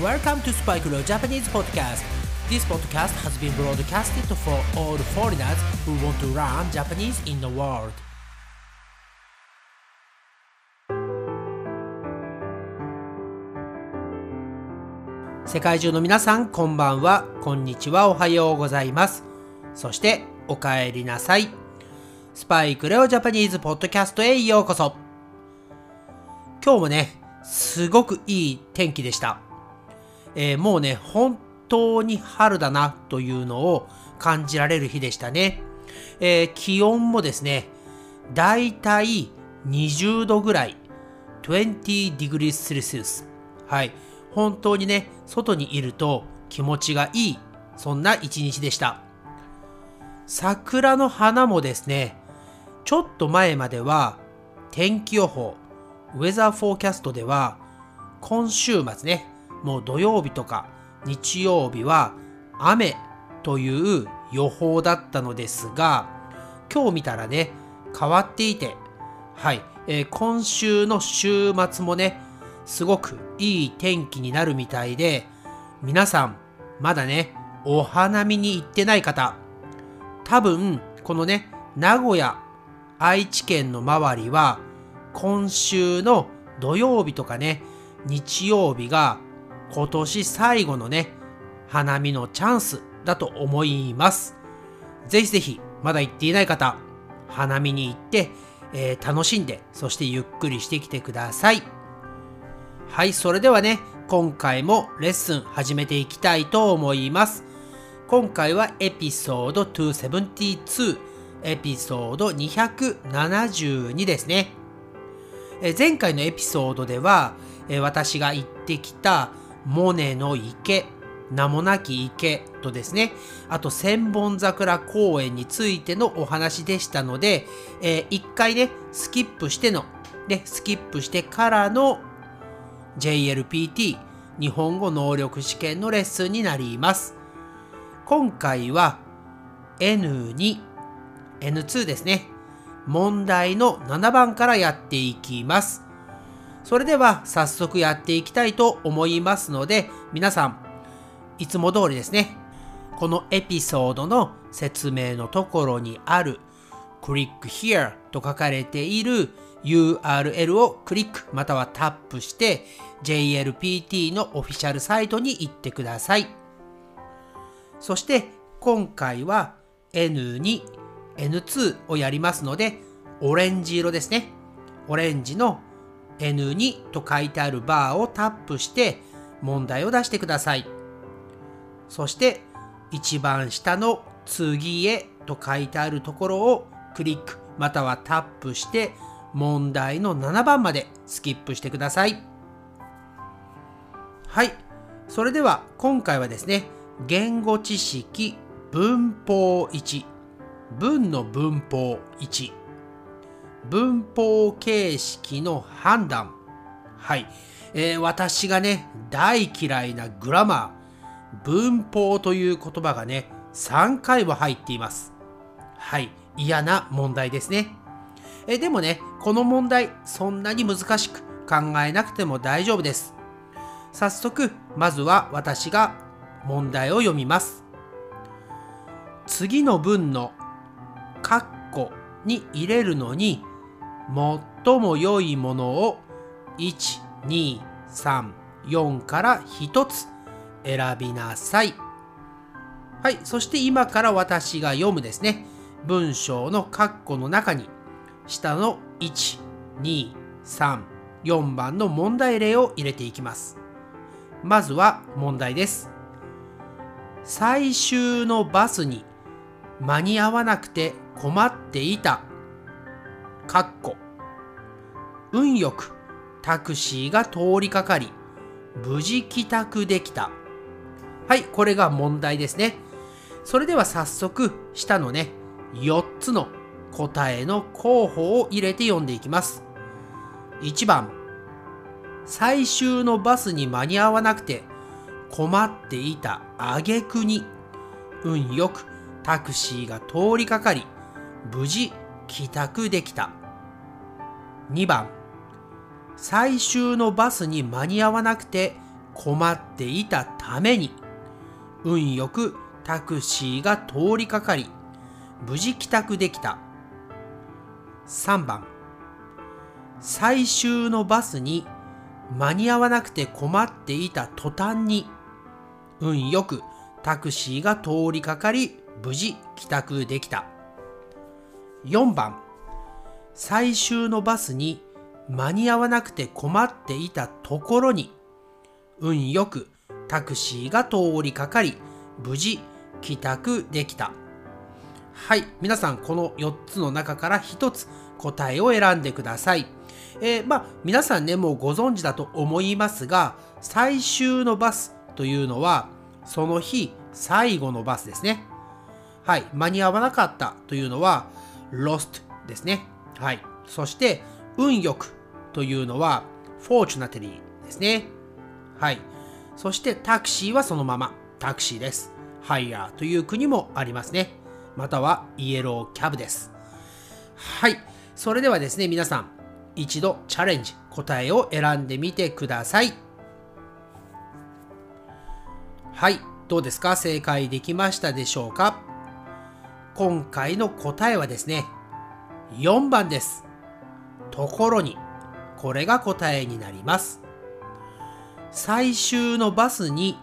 Welcome to Spike Leo Japanese Podcast. This podcast has been broadcasted for all foreigners who want to learn Japanese in the world. 世界中の皆さん、こんばんは、こんにちは、おはようございます。そして、お帰りなさい。スパイクレオジャパニーズポッドキャストへようこそ。今日もね、すごくいい天気でした。えーもうね、本当に春だなというのを感じられる日でしたね。えー気温もですね、だいたい20度ぐらい、20 degrees Celsius。はい。本当にね、外にいると気持ちがいい、そんな一日でした。桜の花もですね、ちょっと前までは天気予報、ウェザーフォーキャストでは今週末ね、もう土曜日とか日曜日は雨という予報だったのですが、今日見たらね、変わっていて、はい、えー今週の週末もね、すごくいい天気になるみたいで、皆さん、まだね、お花見に行ってない方、多分、このね、名古屋、愛知県の周りは、今週の土曜日とかね、日曜日が今年最後のね、花見のチャンスだと思います。ぜひぜひ、まだ行っていない方、花見に行って、えー楽しんで、そしてゆっくりしてきてください。はい、それではね、今回もレッスン始めていきたいと思います。今回はエピソード272、エピソード272ですね。え前回のエピソードでは、え私が行ってきたモネの池、名もなき池とですね、あと千本桜公園についてのお話でしたので、えー一回ね、スキップしての、ね、スキップしてからの JLPT 日本語能力試験のレッスンになります。今回は N2、N2 ですね。問題の7番からやっていきます。それでは早速やっていきたいと思いますので、皆さん、いつも通りですね、このエピソードの説明のところにある Click Here と書かれている URL をクリックまたはタップして JLPT のオフィシャルサイトに行ってください。そして今回は N2、N2 をやりますので、オレンジ色ですね。オレンジの N2 と書いてあるバーをタップして問題を出してください。そして一番下の次へと書いてあるところをクリックまたはタップして問題の7番までスキップしてください。はい。それでは今回はですね、言語知識文法1、文の文法1、文法形式の判断。はい。えー私がね、大嫌いなグラマー、文法という言葉がね、3回は入っています。はい。嫌な問題ですね。えーでもね、この問題、そんなに難しく考えなくても大丈夫です。早速、まずは私が問題を読みます。次の文の括弧に入れるのに、最も良いものを1、2、3、4から1つ選びなさい。はい、そして今から私が読むですね、文章の括弧の中に、下の1、2、3、4番の問題例を入れていきます。まずは問題です。最終のバスに間に合わなくて困っていた。かっこ。運よくタクシーが通りかかり、無事帰宅できた。はい、これが問題ですね。それでは早速、下のね、4つの答えの候補を入れて読んでいきます。1番、最終のバスに間に合わなくて困っていた挙句に運よくタクシーが通りかかり無事帰宅できた2番最終のバスに間に合わなくて困っていたために、運よくタクシーが通りかかり、無事帰宅できた。3番、最終のバスに間に合わなくて困っていた途端に、運よくタクシーが通りかかり、無事帰宅できた。4番、最終のバスに間に合わなくて困っていたところに、運よくタクシーが通りかかり、無事帰宅できた。はい、皆さんこの4つの中から1つ答えを選んでください。えー、まあ皆さんねもうご存知だと思いますが最終のバスというのはその日最後のバスですね。はい、間に合わなかったというのは lost ですね。はい、そして運よくというのは fortunately ですね。はい、そしてタクシーはそのままタクシーです。ハイヤーという国もありますね。またはイエローキャブです。はい。それではですね、皆さん、一度チャレンジ、答えを選んでみてください。はい、どうですか？正解できましたでしょうか？今回の答えはですね、4番です。ところに、これが答えになります。最終のバスに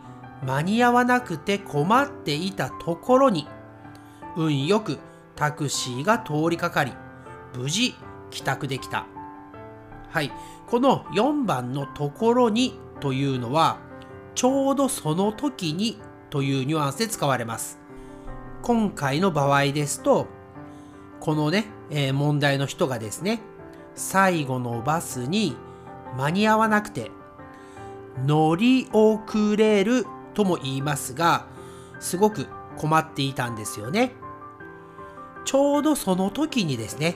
間に合わなくて困っていたところに、運よくタクシーが通りかかり、無事帰宅できた。はい。この4番のところにというのは、ちょうどその時にというニュアンスで使われます。今回の場合ですと、このね、えー、問題の人がですね、最後のバスに間に合わなくて、乗り遅れるとも言いますが、すごく困っていたんですよね。ちょうどその時にですね、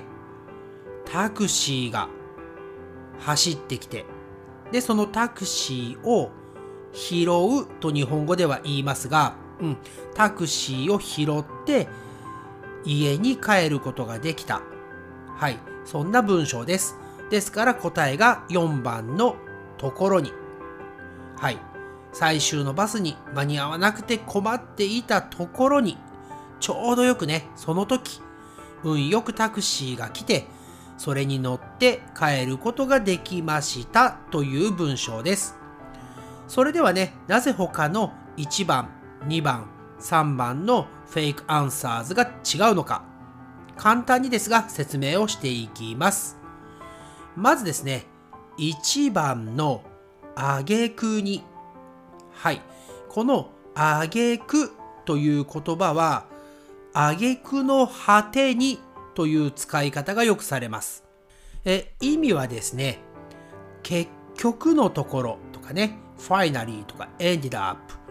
タクシーが走ってきて、で、そのタクシーを拾うと日本語では言いますが、うん、タクシーを拾って家に帰ることができた。はい、そんな文章です。ですから答えが4番のところに。はい、最終のバスに間に合わなくて困っていたところに、ちょうどよくね、その時、運よくタクシーが来て、それに乗って帰ることができましたという文章です。それではね、なぜ他の1番、2番、3番のフェイクアンサーズが違うのか、簡単にですが説明をしていきます。まずですね、1番のあげくに、はい、このあげくという言葉は、あげくの果てにという使い方がよくされます。え意味はですね、結局のところとかね、finally とか ended up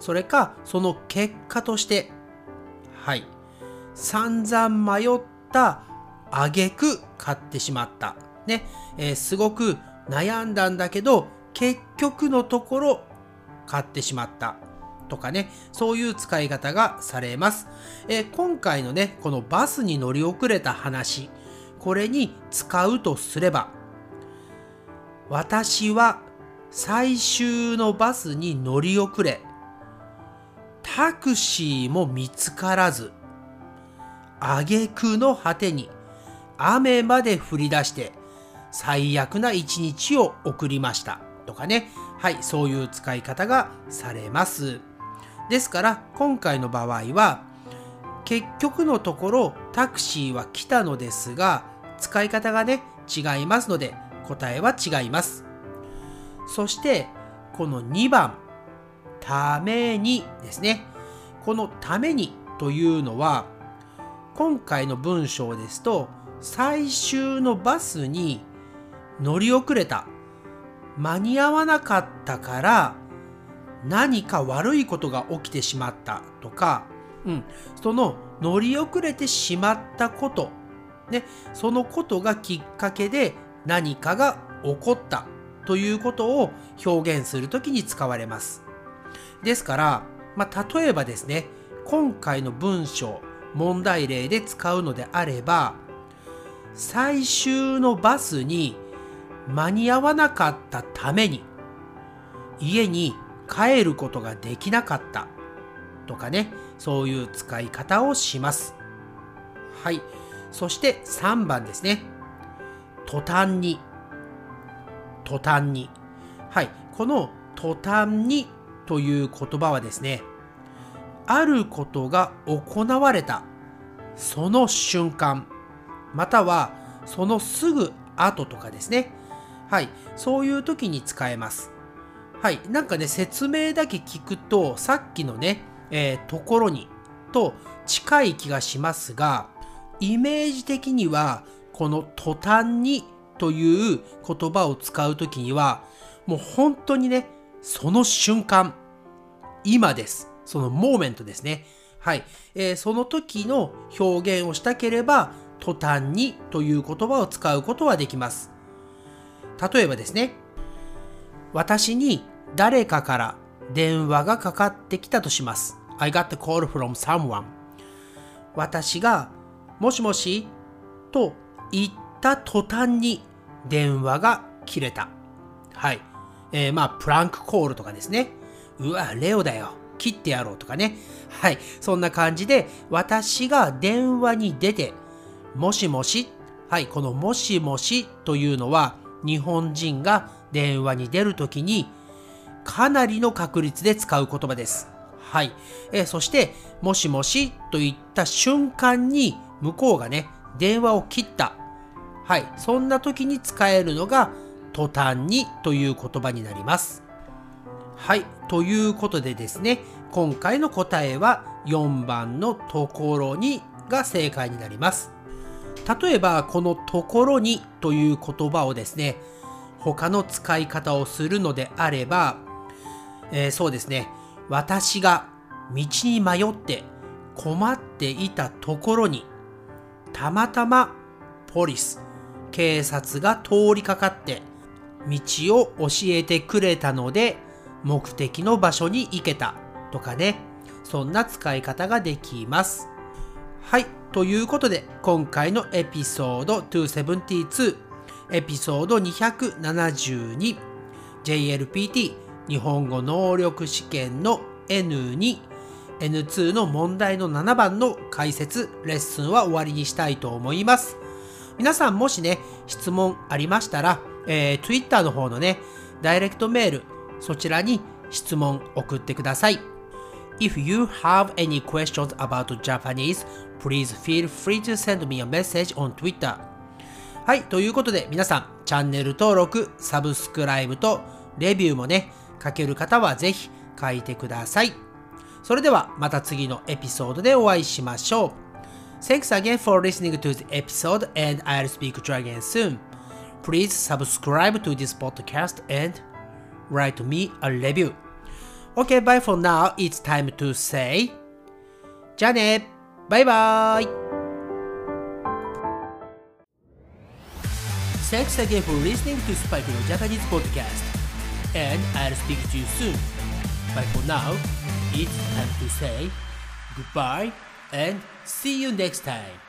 それかその結果としてはい散々迷った挙句買ってしまったね、えー、すごく悩んだんだけど結局のところ買ってしまったとかね、そういう使い方がされます。えー、今回のね、このバスに乗り遅れた話、これに使うとすれば、私は最終のバスに乗り遅れ、タクシーも見つからず、挙句の果てに雨まで降り出して最悪な一日を送りましたとかね。はい、そういう使い方がされます。ですから今回の場合は結局のところタクシーは来たのですが使い方がね違いますので答えは違いますそしてこの2番ためにですねこのためにというのは今回の文章ですと最終のバスに乗り遅れた間に合わなかったから何か悪いことが起きてしまったとか、うん、その乗り遅れてしまったこと、ね、そのことがきっかけで何かが起こったということを表現するときに使われます。ですから、まあ、例えばですね、今回の文章、問題例で使うのであれば、最終のバスに間に合わなかったために家に帰ることができなかったとかね、そういう使い方をします。はい。そして3番ですね。途端に。途端に。はい。この途端にという言葉はですね、あることが行われたその瞬間、またはそのすぐ後とかですね。はい。そういう時に使えます。はい。なんかね、説明だけ聞くと、さっきのね、えー、ところにと近い気がしますが、イメージ的には、この途端にという言葉を使うときには、もう本当にね、その瞬間、今です。そのモーメントですね。はい。えー、その時の表現をしたければ、途端にという言葉を使うことはできます。例えばですね、私に誰かから電話がかかってきたとします。I got a call from someone. 私がもしもしと言った途端に電話が切れた。はい。えー、まあ、プランクコールとかですね。うわ、レオだよ。切ってやろうとかね。はい。そんな感じで、私が電話に出て、もしもし。はい。このもしもしというのは、日本人が電話に出るときに、かなりの確率で使う言葉です。はい。えー、そして、もしもしと言った瞬間に、向こうがね、電話を切った。はい。そんな時に使えるのが、途端にという言葉になります。はい。ということでですね、今回の答えは4番のところにが正解になります。例えば、このところにという言葉をですね、他の使い方をするのであれば、えー、そうですね、私が道に迷って困っていたところに、たまたまポリス、警察が通りかかって道を教えてくれたので目的の場所に行けたとかね、そんな使い方ができます。はい、ということで今回のエピソード272エピソード 272JLPT 日本語能力試験の N2、N2 の問題の7番の解説、レッスンは終わりにしたいと思います。皆さんもしね、質問ありましたら、えー、Twitter の方のね、ダイレクトメール、そちらに質問送ってください。If you have any questions about Japanese, please feel free to send me a message on Twitter. はい、ということで皆さん、チャンネル登録、サブスクライブとレビューもね、書ける方はぜひ書いてください。それではまた次のエピソードでお会いしましょう。Thanks again for listening to the episode and I'll speak to you again soon. Please subscribe to this podcast and write me a review. Okay, bye for now. It's time to say じゃあねバイバイ Thanks again for listening to Spike no Japanese podcast. and I'll speak to you soon. But for now, it's time to say goodbye and see you next time.